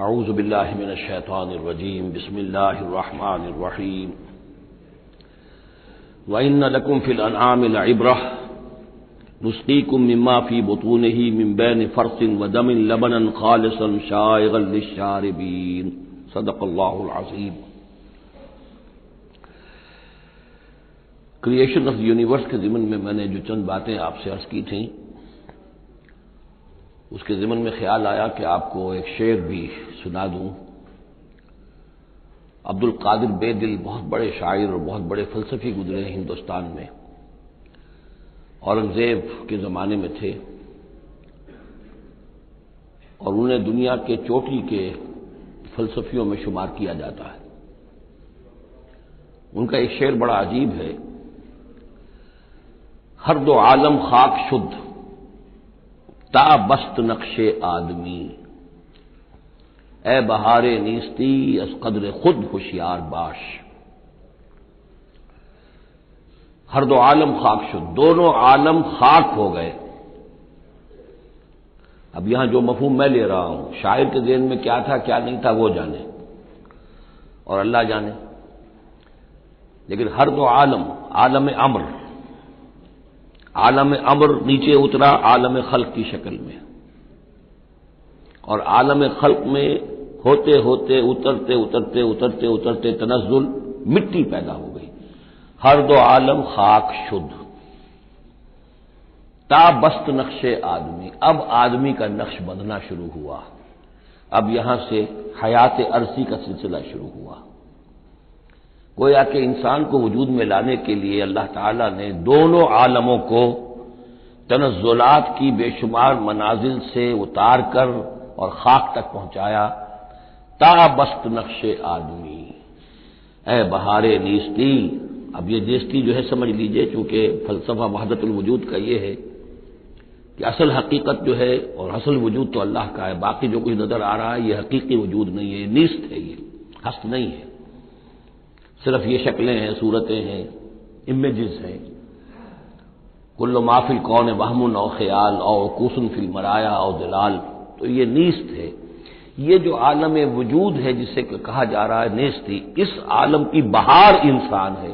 आऊज़बिल्लिमिनशैतानरजीम बसमीम one लकुम fill अनामिल इब्रह नुस्कीकुम मिम्मा फ़ी बतून ही मिम्बैन फ़रसिन व दमिन लबनन खालिसन शारबीन सदक़ल्लाज़ीम क्रिएशन ऑफ़ यूनिवर्स के ज़िमन में मैंने जो चंद बातें आपसे अर्ज़ की थी उसके ज़िमन में ख्याल आया कि आपको एक शेर भी सुना दूँ। अब्दुल कादिर बेदिल बहुत बड़े शायर और बहुत बड़े फलसफी गुजरे हिंदुस्तान में। औरंगज़ेब के ज़माने में थे। और उन्हें दुनिया के चोटी के फलसफियों में शुमार किया जाता है। उनका एक शेर बड़ा अजीब है। हर दो आलम खाक शुद्ध। ता बस्त नक्शे आदमी। ए बहारे नीस्ती, अस कदर खुद होशियार बाश। हर दो आलम खाक शुद्ध दोनों आलम खाक हो गए। अब यहाँ जो मफहूम मैं ले रहा हूँ, शायर के जेन में क्या था, क्या नहीं था, वो जाने। और अल्लाह जाने। लेकिन हर दो आलम आलम अमर आलम अमर नीचे उतरा आलम खल्क की शक्ल में। और आलम खल्क में होते होते, उतरते उतरते उतरते उतरते तनजुल मिट्टी पैदा हो गई। हर दो आलम खाक शुद्ध। ताबस्त नक्शे आदमी। अब आदमी का नक्श बंधना शुरू हुआ। अब यहाँ से हयात अरसी का सिलसिला शुरू हुआ। गोया के इंसान को वजूद में लाने के लिए अल्लाह ताला ने दोनों आलमों को तनजुलात की बेशुमार मनाजिल से उतार कर और खाक तक पहुँचाया। ताबस्त नक्शे आदमी। ए बहारे नीस्ती। अब ये नेस्ती जो है, समझ लीजिए, चूँकि फलसफा वहदतुल वजूद का ये है कि असल हकीकत जो है, और असल वजूद तो अल्लाह का है, बाकी जो कुछ नज़र आ रहा है, ये हकीकी वजूद नहीं है नीस्त है ये, हस्त नहीं है। सिर्फ़ ये शक्लें हैं, सूरतें हैं इमेजेस हैं। कुल्लो माफिल कौन है? वहमुन और ख्याल और कुसन फिल मराया और दिलाल। तो ये नीस्त है। ये जो आलम वजूद है, जिसे कहा जा रहा है नेस्ती इस आलम की बहार इंसान है।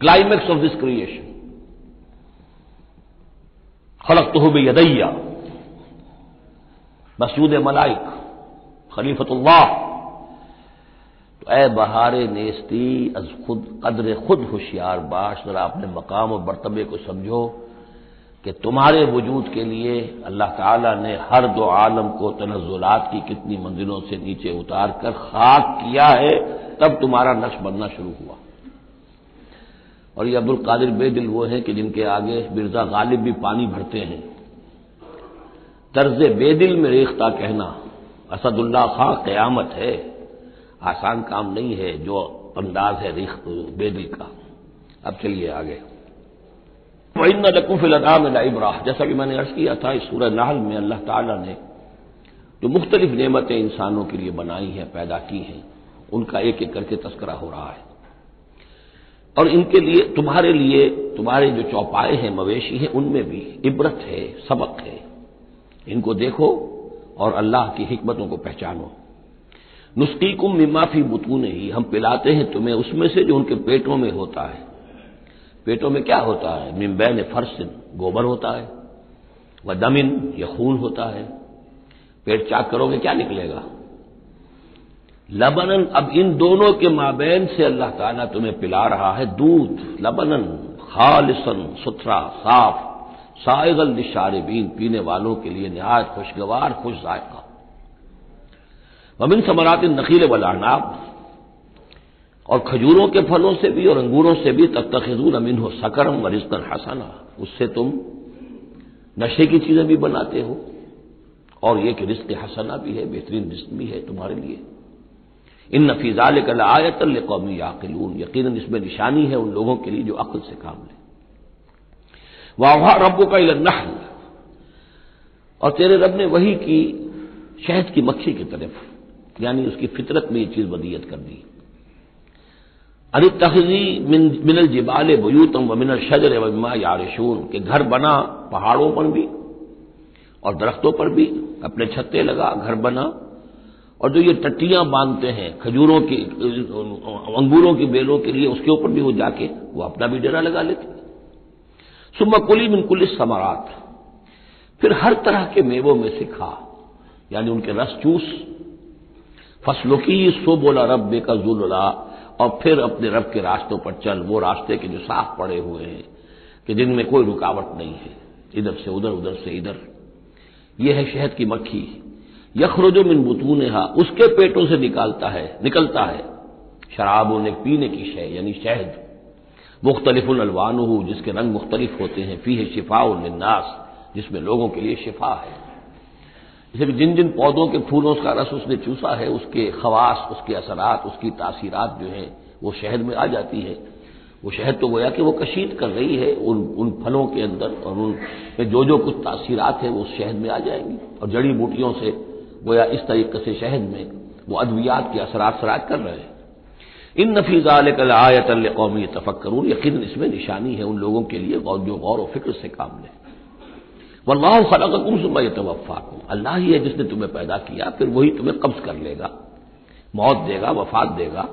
क्लाइमेक्स ऑफ़ दिस क्रिएशन खलक तो भी यदैया मसूद मलाइक, खलीफतुल्लाह। तो ए बहारे नेस्ती, अज खुद, कदर खुद होशियार बाश, जरा अपने मकाम और बरतबे को समझो कि तुम्हारे वजूद के लिए अल्लाह ताला ने हर दो आलम को तनजुलात की कितनी मंजिलों से नीचे उतार कर खाक किया है, तब तुम्हारा नक्श बनना शुरू हुआ। और ये अब्दुल कादिर बेदिल वो हैं कि जिनके आगे मिर्ज़ा गालिब भी पानी भरते हैं। तर्ज बेदिल में रेख्ता कहना, असदुल्ला खां कयामत है। आसान काम नहीं है जो अंदाज है रेख, बेदिल का। अब चलिए आगे। इन लकुफ़िलनाम इब्राह। जैसा कि मैंने अर्ज़ किया था, इस सूरह नाहल में अल्लाह ताला ने जो मुख्तलिफ़ नेमतें इंसानों के लिए बनाई हैं, पैदा की हैं, उनका एक एक करके तस्करा हो रहा है। और इनके लिए, तुम्हारे लिए, तुम्हारे जो चौपाए हैं, मवेशी हैं, उनमें भी इबरत है, सबक है। इनको देखो और अल्लाह की हिकमतों को पहचानो। नुस्कीकुम मिमाफी बुतून ही हम पिलाते हैं तुम्हें उसमें से जो उनके पेटों में होता है। पेटों में क्या होता है? मिम्बैन फर्सिन गोबर होता है, व दमिन या खून होता है। पेट चाक करोगे, क्या निकलेगा? लबनन, अब इन दोनों के माबेन से अल्लाह ताला तुम्हें पिला रहा है दूध, लबनन, खालिसन, सुथरा, साफ़, साइगल निशारबीन, पीने वालों के लिए नहायत खुशगवार, खुश जायका। वमिन समरात नकील वलानाब और खजूरों के फलों से भी और अंगूरों से भी तक तखजून अमीन हो सकरम वरिस्तन हसना उससे तुम नशे की चीज़ें भी बनाते हो और यह कि रिस्क हसना भी है बेहतरीन रिस्क भी है तुम्हारे लिए इन नफीजाल कल आयतल कौमी याकिलून यकीन इसमें निशानी है उन लोगों के लिए जो अक्ल से काम ले वाह रबो का इलनहल और तेरे रब ने वही की शहद की मक्खी की तरफ़ यानी उसकी फितरत में ये चीज़ वदीयत कर दी। अरे तहजी मिनल जिबाल बयूतम व मिनल शजर वमा यारशून, के घर बना पहाड़ों पर भी और दरख्तों पर भी, अपने छत्ते लगा, घर बना। और जो ये टट्टियाँ बांधते हैं, खजूरों की, अंगूरों की बेलों के लिए, उसके ऊपर भी वो जाके, वो अपना भी डेरा लगा लेते सुबह कुली मिनकुल समारात। फिर हर तरह के मेवों में से खा, यानी उनके रस चूस फ़सलों की सो बोला रब बेका जुल्ला, और फिर अपने रब के रास्तों पर चल, वो रास्ते के जो साफ़ पड़े हुए हैं, कि जिनमें कोई रुकावट नहीं है, इधर से उधर उधर से इधर। यह है शहद की मक्खी। यखरोजो मिन बुतून उसके पेटों से निकालता है, निकलता है। शराब उन्हें पीने की शय यानी शहद। मुख्तलिफ़ अलवान हो जिसके रंग मुख्तलिफ़ होते हैं फ़ी है शिफा उन्नास जिसमें लोगों के लिए शिफा है। जैसे जिन जिन पौधों के फूलों का रस उसने चूसा है, उसके खवास, उसके असरात, उसकी तासीरात जो हैं, वो शहद में आ जाती है। वो शहद तो गोया कि वो कशीद कर रही है उन उन फलों के अंदर और उन जो जो कुछ तासीरात है, वो उस शहद में आ जाएँगी। और जड़ी बूटियों से गोया इस तरीके से शहद में वो अद्वियात के असरात सराज कर रहे हैं। इन नफीज़ाल कल आयतल कौमी तफक्रून यकीन इसमें निशानी है उन लोगों के लिए जो गौर व फ़िक्र से काम लें। वल्लाह खलकुम सुबह तवफ़ाकुम अल्लाह ही है जिसने तुम्हें पैदा किया, फिर वही तुम्हें कब्ज कर लेगा, मौत देगा, वफात देगा।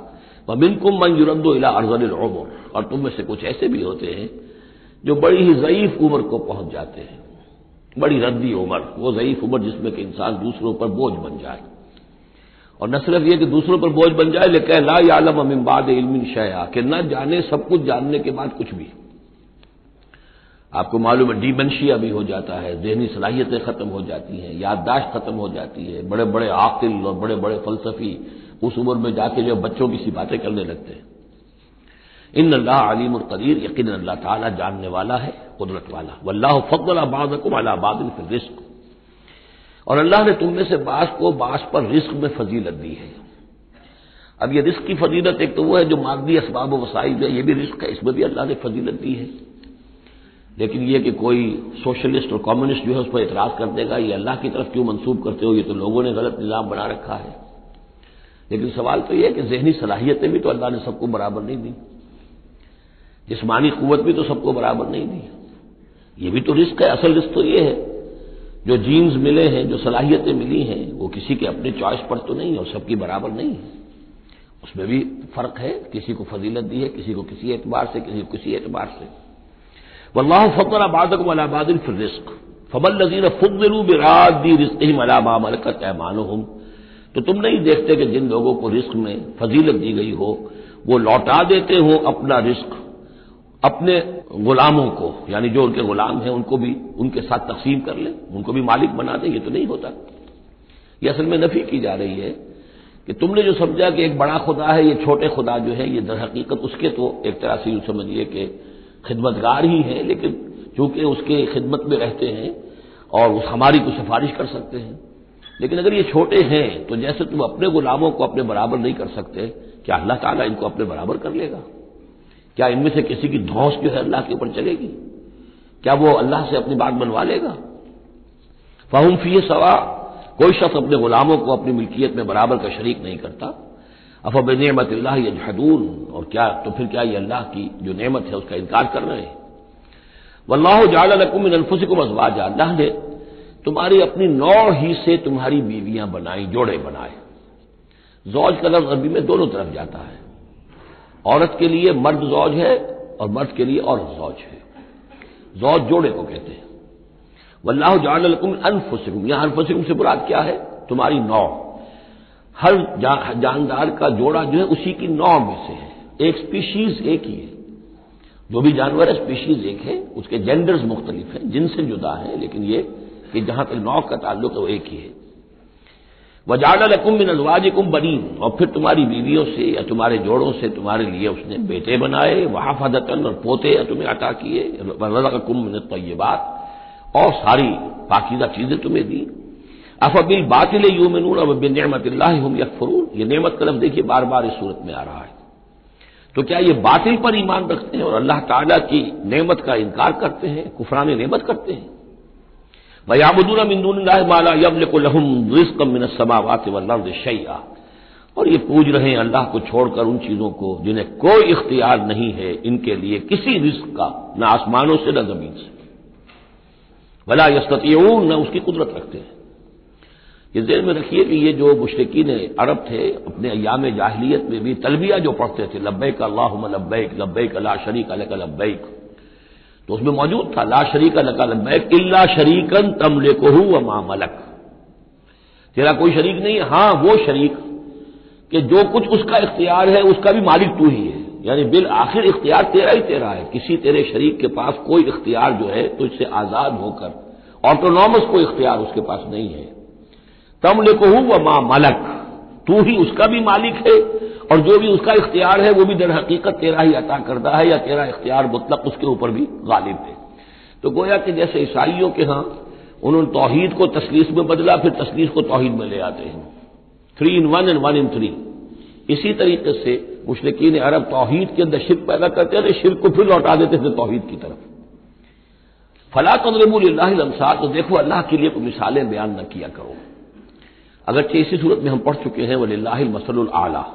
व बिनकुम मन युरदो इला अर्जल उमर। और तुम में से कुछ ऐसे भी होते हैं जो बड़ी ही ज़यीफ उम्र को पहुँच जाते हैं। बड़ी रद्दी उम्र, वो ज़यीफ उम्र जिसमें कि इंसान दूसरों पर बोझ बन जाए। और न सिर्फ़ ये कि दूसरों पर बोझ बन जाए, लेकिन ला यालम अमिबाद इलमिन शया कि न जाने सब कुछ जानने के बाद कुछ भी। आपको मालूम है, डिमेंशिया भी हो जाता है, जहनी सलाहियतें खत्म हो जाती हैं, याददाश्त खत्म हो जाती है बड़े बड़े आकिल और बड़े बड़े फलसफी उस उम्र में जाके जो बच्चों की सी बातें करने लगते हैं। इन अल्लाह अलीम और कदीर यकीन अल्लाह ताला जानने वाला है, कुदरत वाला। वल्लाह फकल आबादकुम अलाबादिन फिर रिस्क और अल्लाह ने तुम में से बास को बास पर रिस्क में फजीलत दी है। अब ये रिस्क की फजीलत एक तो वो है जो मादी इसबाब वसाई है, ये भी रिस्क है, इसमें भी अल्लाह ने फजीलत दी है। लेकिन यह कि कोई सोशलिस्ट और कम्युनिस्ट जो है उस पर इतराज कर देगा, ये अल्लाह की तरफ़ क्यों मंसूब करते हो? ये तो लोगों ने गलत निज़ाम बना रखा है। लेकिन सवाल तो यह कि जहनी सलाहियतें भी तो अल्लाह ने सबको बराबर नहीं दी। जिसमानी कुत भी तो सबको बराबर नहीं दी। ये भी तो रिस्क है, असल रिस्क तो ये है। जो जीन्स मिले हैं, जो सलाहियतें मिली हैं, वो किसी के अपने चॉइस पर तो नहीं है और सबकी बराबर नहीं है। उसमें भी फ़र्क है, किसी को फजीलत दी है, किसी को किसी एतबार से, किसी को किसी एतबार से। वल्लाह फकर आबादक अलाबादिन फिर रिस्क। फबल नजीर फुदलू बिराद रिस्क ही मलामा मलकत ऐमान हम तो तुम नहीं देखते कि जिन लोगों को रिस्क में फजीलत दी गई हो, वो लौटा देते हो अपना रिस्क, अपने गुलामों को, यानी जो उनके गुलाम हैं, उनको भी, उनके साथ तकसीम कर ले, उनको भी मालिक बना दें, ये तो नहीं होता। ये असल में नफी की जा रही है कि तुमने जो समझा कि एक बड़ा खुदा है, ये छोटे खुदा जो है, ये दर हकीकत उसके तो एक तरह से यूँ समझिए कि खिदमतगार ही हैं, लेकिन चूँकि उसके खिदमत में रहते हैं और उस हमारी को सिफारिश कर सकते हैं, लेकिन अगर ये छोटे हैं तो जैसे तुम अपने गुलामों को अपने बराबर नहीं कर सकते, क्या अल्लाह ताला इनको अपने बराबर कर लेगा? क्या इनमें से किसी की धौस जो है अल्लाह के ऊपर चलेगी? क्या वो अल्लाह से अपनी बात बनवा लेगा? फाहम फ़ी सवा, कोई शख्स अपने गुलामों को अपनी मिल्कियत में बराबर का शरीक नहीं करता। अफब नमत यजहदून। और क्या तो फिर क्या ये अल्लाह की जो नेमत है, उसका इनकार कर रहे हैं? वल्लाह जालकुम अनफुसिकुम अजवाजा। अल्लाह ने तुम्हारी अपनी नौ ही से तुम्हारी बीवियाँ बनाई, जोड़े बनाए। जौज का लफ्ज अरबी में दोनों तरफ़ जाता है। औरत के लिए मर्द जौज है और मर्द के लिए औरत जौज है। जौज जोड़े को कहते हैं। वल्लाह जालकुम यहाँ अनफुसिकुम से बुराद क्या है? तुम्हारी नौ। हर जा, जानदार का जोड़ा जो है उसी की नौ में से है। एक स्पीशीज एक ही है। जो भी जानवर है स्पीशीज एक है। उसके जेंडर्स मुख्तलिफ़ हैं जिनसे जुदा है लेकिन ये कि जहाँ तक नौ का ताल्लुक है वो एक ही है। वजाल लकुम मिन अजवाजिकुम बनीन और फिर तुम्हारी बीवियों से या तुम्हारे जोड़ों से तुम्हारे लिए उसने बेटे बनाए वहाफदतन और पोते या तुम्हें अता किए रजकुम मिन तय्यबात और सारी पाकिदा चीज़ें तुम्हें दी। अफबिल बातिल यूमिनून अब नमत हम यकफरून। ये नेमत कलम देखिए बार बार इस सूरत में आ रहा है। तो क्या ये बातिल पर ईमान रखते हैं और अल्लाह ताला की नेमत का इनकार करते हैं, कुफरान नेमत करते हैं? वयाबुदून मिंदून माला यमलकुलहम रिस्क मिन समावात शैया और ये पूज रहे हैं अल्लाह को छोड़कर उन चीज़ों को जिन्हें कोई इख्तियार नहीं है, इनके लिए किसी रिस्क का न आसमानों से न ज़मीन से। भला यस्तून न उसकी कुदरत रखते हैं। ये देर में रखिए कि ये जो मुशरकिन अरब थे, अपने अयाम जाहलीत में भी तलबिया जो पढ़ते थे, लब्बैक अल्लाह लब्बैक लब्बैक अला शरीक अलक लब्बैक तो उसमें मौजूद था, ला शरीक लका लब्बैक, इल्ला शरीकन तम लेकोहू व मलक। तेरा कोई शरीक नहीं हाँ? वो शरीक, कि जो कुछ उसका इख्तियार है, उसका भी मालिक तू ही है। यानी बिल आखिर इख्तियार तेरा ही तेरा है। किसी तेरे शरीक के पास कोई इख्तियार जो है तो इससे आज़ाद होकर ऑटोनॉमस कोई इख्तियार उसके पास नहीं है। तम लेकोहू व मा मलक। तू ही उसका भी मालिक है, और जो भी उसका इख्तियार है, वो भी दर हकीकत तेरा ही अता करता है, या तेरा इख्तियार मतलब उसके ऊपर भी गालिब है। तो गोया कि जैसे ईसाइयों के यहाँ उन्होंने तोहीद को तसलीस में बदला, फिर तसलीस को तोहहीद में ले आते हैं। Three in one and one in three इसी तरीके से मुशरकिन अरब तोहीद के अंदर शिरक पैदा करते थे शिरक को फिर लौटा देते थे तोहीद की तरफ़। फला तदरबुल्लासार तो देखो अल्लाह के लिए कोई मिसालें बयान न किया करो। अगरचे इसी सूरत में हम पढ़ चुके हैं वह मसल आला।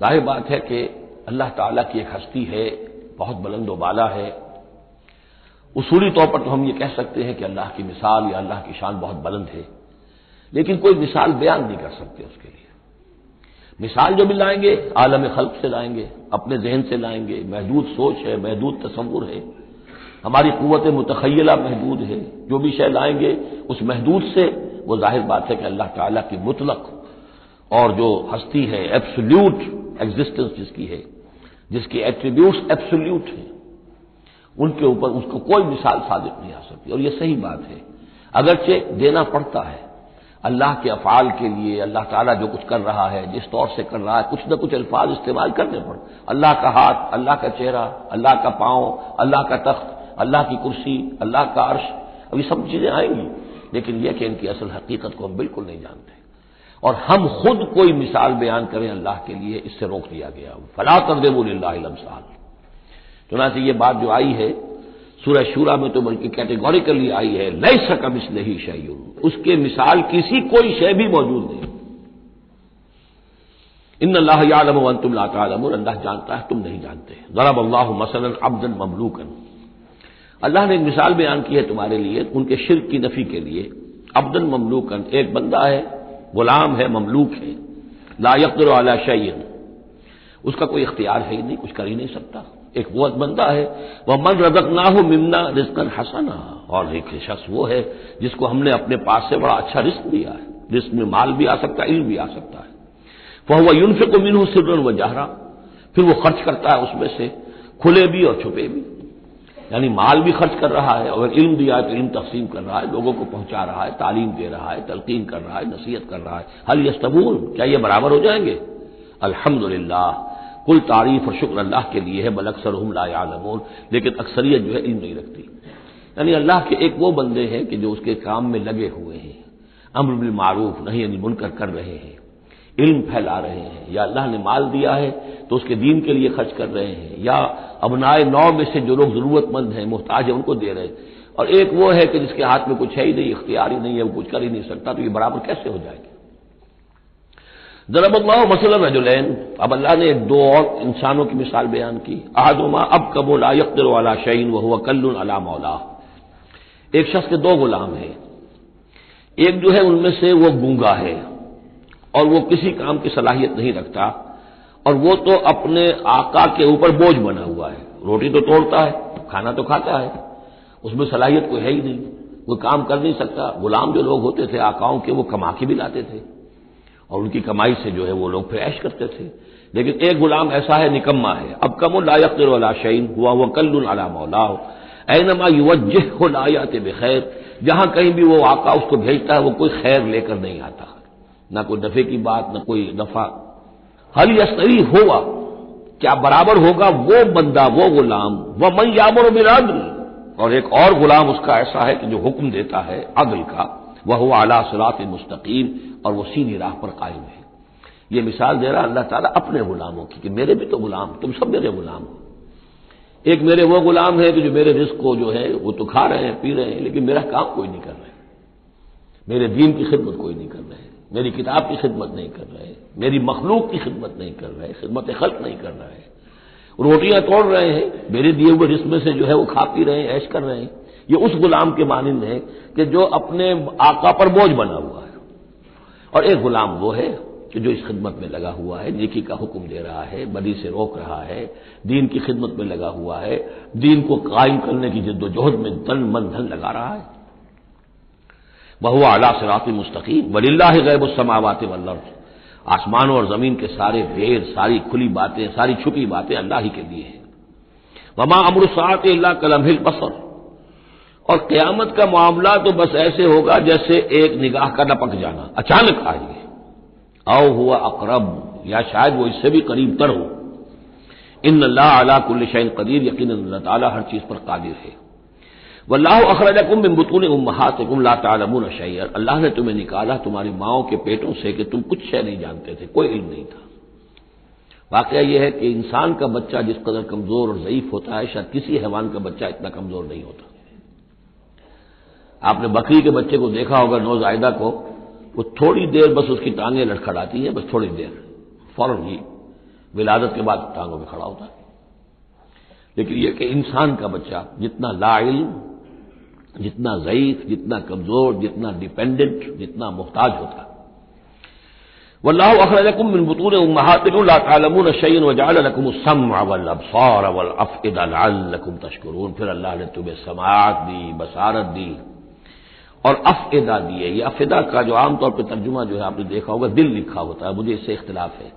ज़ाहिर बात है कि अल्लाह ताला की एक हस्ती है, बहुत बुलंद बाला है। उसूली तौर पर तो हम ये कह सकते हैं कि अल्लाह की मिसाल या अल्लाह की शान बहुत बुलंद है। लेकिन कोई मिसाल बयान नहीं कर सकते उसके लिए। मिसाल जो भी लाएँगे, आलम खल्क से लाएँगे, अपने जहन से लाएँगे, महदूद सोच है, महदूद तस्वुर है। हमारी कुत मुतखयला महदूद है। जो भी शय लाएँगे, उस महदूद से वो ज़ाहिर बात है कि अल्लाह ताला की मुतलक और जो हस्ती है एब्सोल्यूट एग्जिस्टेंस जिसकी है, जिसकी एट्रीब्यूट एब्सोल्यूट है, उनके ऊपर उसको कोई मिसाल सादिक नहीं आ सकती। और यह सही बात है। अगरचे देना पड़ता है। अल्लाह के अफाल के लिए, अल्लाह ताला जो कुछ कर रहा है, जिस तौर से कर रहा है, कुछ न कुछ अल्फाज इस्तेमाल करने पड़, अल्लाह का हाथ, अल्लाह का चेहरा, अल्लाह का पाँव, अल्लाह का तख्त, अल्लाह की कुर्सी, अल्लाह का अर्श अभी सब चीज़ें आएँगी। लेकिन यह कि इनकी असल हकीकत को हम बिल्कुल नहीं जानते। और हम खुद कोई मिसाल बयान करें अल्लाह के लिए, इससे रोक दिया गया। फला कर दे बोलमसाल चुनाचे ये बात जो आई है, सूरह शूरा में तो बल्कि कैटेगोरिकली आई है नई सकम इस नहीं शयून उसके मिसाल किसी कोई शय भी मौजूद नहीं। इन अल्लाह यालम तुम लातालम अल्लाह जानता है, तुम नहीं जानते। जरब अल्लाह मसलन अब्दन ममलूकन। अल्लाह ने एक मिसाल बयान की है तुम्हारे लिए, उनके शिरक की नफी के लिए। अब्दन ममलूकन, एक बंदा है, गुलाम है, ममलूक है। लायकर अला शयन उसका कोई इख्तियार है ही नहीं, कुछ कर ही नहीं सकता। एक वो बंदा है, वह मन रजक ना हो मिमना रिस्कन हसना। और एक शख्स वो है, जिसको हमने अपने पास से बड़ा अच्छा रिस्क दिया है। रिस्क में माल भी आ सकता है, इल्म भी आ सकता है। वह वह यूनफे को मिन सिर व जहरा। फिर वो खर्च करता है उसमें से, खुले भी और छुपे भी। यानी माल भी खर्च कर रहा है अगर इल्म दिया है तो इल्म तकसीम कर रहा है, लोगों को पहुँचा रहा है, तालीम दे रहा है, तलकीन कर रहा है, नसीहत कर रहा है। हल यस्तबून, क्या ये बराबर हो जाएँगे? अल्हम्दुलिल्लाह। कुल तारीफ़ और शुक्र अल्लाह के लिए है, बल अक्सर हम लायालमून लेकिन अक्सरियत जो है, इल्म नहीं रखती। यानी अल्लाह के एक वो बंदे हैं कि जो उसके काम में लगे हुए हैं। अम्र बिल मारूफ, नहीं मुनकर कर रहे हैं। इल्म फैला रहे हैं। या अल्लाह ने माल दिया है तो उसके दीन के लिए खर्च कर रहे हैं। या अबनाए नौ में से जो लोग जरूरतमंद हैं, मोहताज है, उनको दे रहे हैं। और एक वो है कि जिसके हाथ में कुछ है ही नहीं, इख्तियार ही नहीं है, वो कुछ कर ही नहीं सकता तो ये बराबर कैसे हो जाएगी? जरबल्ला मसल रजुलैन। अब अल्लाह ने दो और इंसानों की मिसाल बयान की। आदमा अब कबोला यकदर वाला शहीन वह हुआ कल्लुन अला मौला। एक शख्स के दो गुलाम हैं। एक जो है, उनमें से वो गूँगा है। और वो किसी काम की सलाहियत नहीं रखता। और वो तो अपने आका के ऊपर बोझ बना हुआ है। रोटी तो तोड़ता है, खाना तो खाता है। उसमें सलाहियत कोई है ही नहीं। वो काम कर नहीं सकता। गुलाम जो लोग होते थे, आकाओं के, वो कमा के भी लाते थे। और उनकी कमाई से जो है वो लोग फिर ऐश करते थे। लेकिन एक गुलाम ऐसा है, निकम्मा है। अब कम लायकर शैन हुआ वह कल्लुल अला मौला ऐनमा युवजह लायात बखैर। जहाँ कहीं भी वो आका उसको भेजता है, वो कोई खैर लेकर नहीं आता। ना कोई नफे की बात, ना कोई नफा। हल यस्तरी होगा। क्या बराबर होगा वो बंदा, वो गुलाम वह मन यामर बिरादरी और एक और गुलाम उसका ऐसा है कि जो हुक्म देता है अदल का, वह हुआ अला सरात मुस्तकीम और वो सीधी राह पर कायम है। ये मिसाल दे रहा अल्लाह ताला अपने गुलामों की कि मेरे भी तो गुलाम, तुम सब मेरे गुलाम हो। एक मेरे वो गुलाम है कि जो मेरे रिस्क को जो है, वो तो खा रहे हैं, पी रहे हैं, लेकिन मेरा काम कोई नहीं कर रहे मेरे दीन की खिदमत कोई नहीं कर रहे मेरी किताब की खिदमत नहीं कर रहे, मेरी मखलूक की खिदमत नहीं कर रहे, खिदमत खल्क नहीं कर रहे। रोटियाँ तोड़ रहे हैं, मेरे दिए हुए रिस्क में से जो है वो खा पी रहे हैं, ऐश कर रहे हैं। ये उस गुलाम के मानंद है कि जो अपने आका पर बोझ बना हुआ है। और एक गुलाम वो है कि जो इस खिदमत में लगा हुआ है, नेकी का हुक्म दे रहा है, बदी से रोक रहा है, दीन की खिदमत में लगा हुआ है, दीन को कायम करने की जद्दोजहद में धन मन धन लगा रहा है। बहुआ अला सरात मुस्तकीम वलिल्ला गैब समावात वल्लर्ज आसमानों और ज़मीन के सारे ढेर, सारी खुली बातें, सारी छुपी बातें अल्लाह ही के लिए हैं। वमा अमरुसात अल्लाह कलमहिल बसर। और क्यामत का मामला तो बस ऐसे होगा जैसे एक निगाह का लपक जाना। अचानक आएँगे आओ हुआ अकरब, या शायद वो इससे भी करीब तर हो। इन अल्लाह अला कुल्ल कदीर यकीन अल्लाह ताला हर चीज़ पर कादिर है। वल्लाह अखरजकुम बिन बुतून उम्महातिकुम ला तालमून शैयर अल्लाह ने तुम्हें निकाला, तुम्हारी माओ के पेटों से कि तुम कुछ शय नहीं जानते थे, कोई इल्म नहीं था। वाकया यह है कि इंसान का बच्चा जिस कदर कमज़ोर और ज़यीफ होता है, शायद किसी हैवान का बच्चा इतना कमज़ोर नहीं होता। आपने बकरी के बच्चे को देखा होगा नौजायदा को, वो थोड़ी देर बस उसकी टांगें लटखड़ाती हैं, बस थोड़ी देर, फ़ौरन ही विलादत के बाद टांगों में खड़ा होता है। लेकिन यह कि इंसान का बच्चा जितना लाइल जितना ज़यीफ, जितना कमज़ोर, जितना डिपेंडेंट, जितना मुहताज होता। है वल्लाह अखरजकुम मिन बुतून उम्महातिकुम, ला तालमून शैयन वजअल सम वल अबसार वल अफइदा लअल्लकुम तशकुरून। फिर अल्लाह ने तुम्हें समात दी, बसारत दी और अफेदा दिए। ये अफेदा का जो आमतौर पर तर्जुमा जो है, आपने देखा होगा, दिल लिखा होता है। मुझे इससे इख्तलाफ है।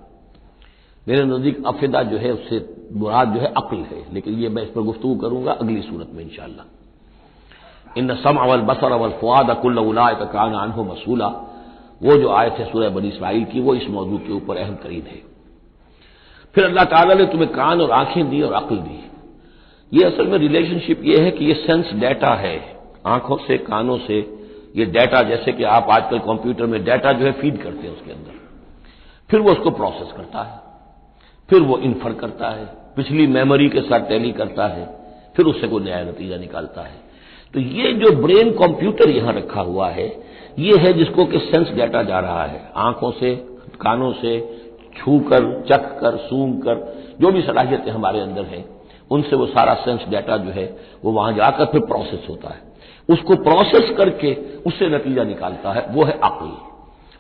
मेरे नज़दीक अफेदा जो है, उससे मुराद जो है, अक्ल है। लेकिन ये मैं इस पर गुफ्तु करूँगा अगली सूरत में इंशाला इन सम अवल बसर अवल फुआद अकुल्ला कान आन मसूला वो जो आयत है सूर्य बनी इसराइल की, वो इस मौजू के ऊपर अहम तरीन है। फिर अल्लाह ताला ने तुम्हें कान और आँखें दी और अक्ल दी। ये असल में रिलेशनशिप ये है कि ये सेंस डेटा है। आँखों से, कानों से, ये डाटा जैसे कि आप आजकल कंप्यूटर में डाटा जो है फ़ीड करते हैं उसके अंदर। फिर वो उसको प्रोसेस करता है। फिर वो इन्फर करता है। पिछली मेमोरी के साथ टैली करता है। फिर उससे कोई नया नतीजा निकालता है। तो ये जो ब्रेन कंप्यूटर यहाँ रखा हुआ है, ये है जिसको कि सेंस डाटा जा रहा है। आँखों से, कानों से छू कर चख कर सूंघ कर जो भी सलाहियतें हमारे अंदर हैं, उनसे वो सारा सेंस डाटा जो है, वो वहाँ जाकर फिर प्रोसेस होता है। उसको प्रोसेस करके उससे नतीजा निकालता है, वो है अक्ल।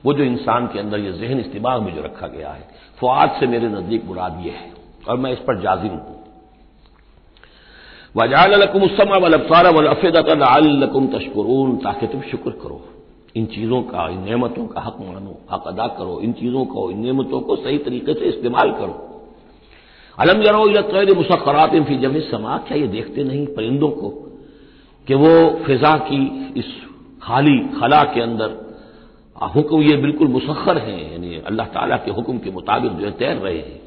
वो जो इंसान के अंदर ये जहन इस्तेमाल में जो रखा गया है फवाद से मेरे नज़दीक मुराद ये है, और मैं इस पर जाजिम हूँ। वजालकुमसमा वलफारा वलफ़ेदतलकुम तशकुरून ताकि तुम शुक्र करो इन चीज़ों का इन नेमतों का हक मानो हक अदा करो इन चीज़ों को इन नेमतों को सही तरीके से इस्तेमाल करो अलम जरो तैर मुसखरात फ़ी जमी समा क्या ये देखते नहीं परिंदों को कि वो फिजा की इस खाली खला के अंदर हुक्म ये बिल्कुल मुसखर हैं यानी अल्लाह ताला के हुक्म के मुताबिक जो है तैर रहे हैं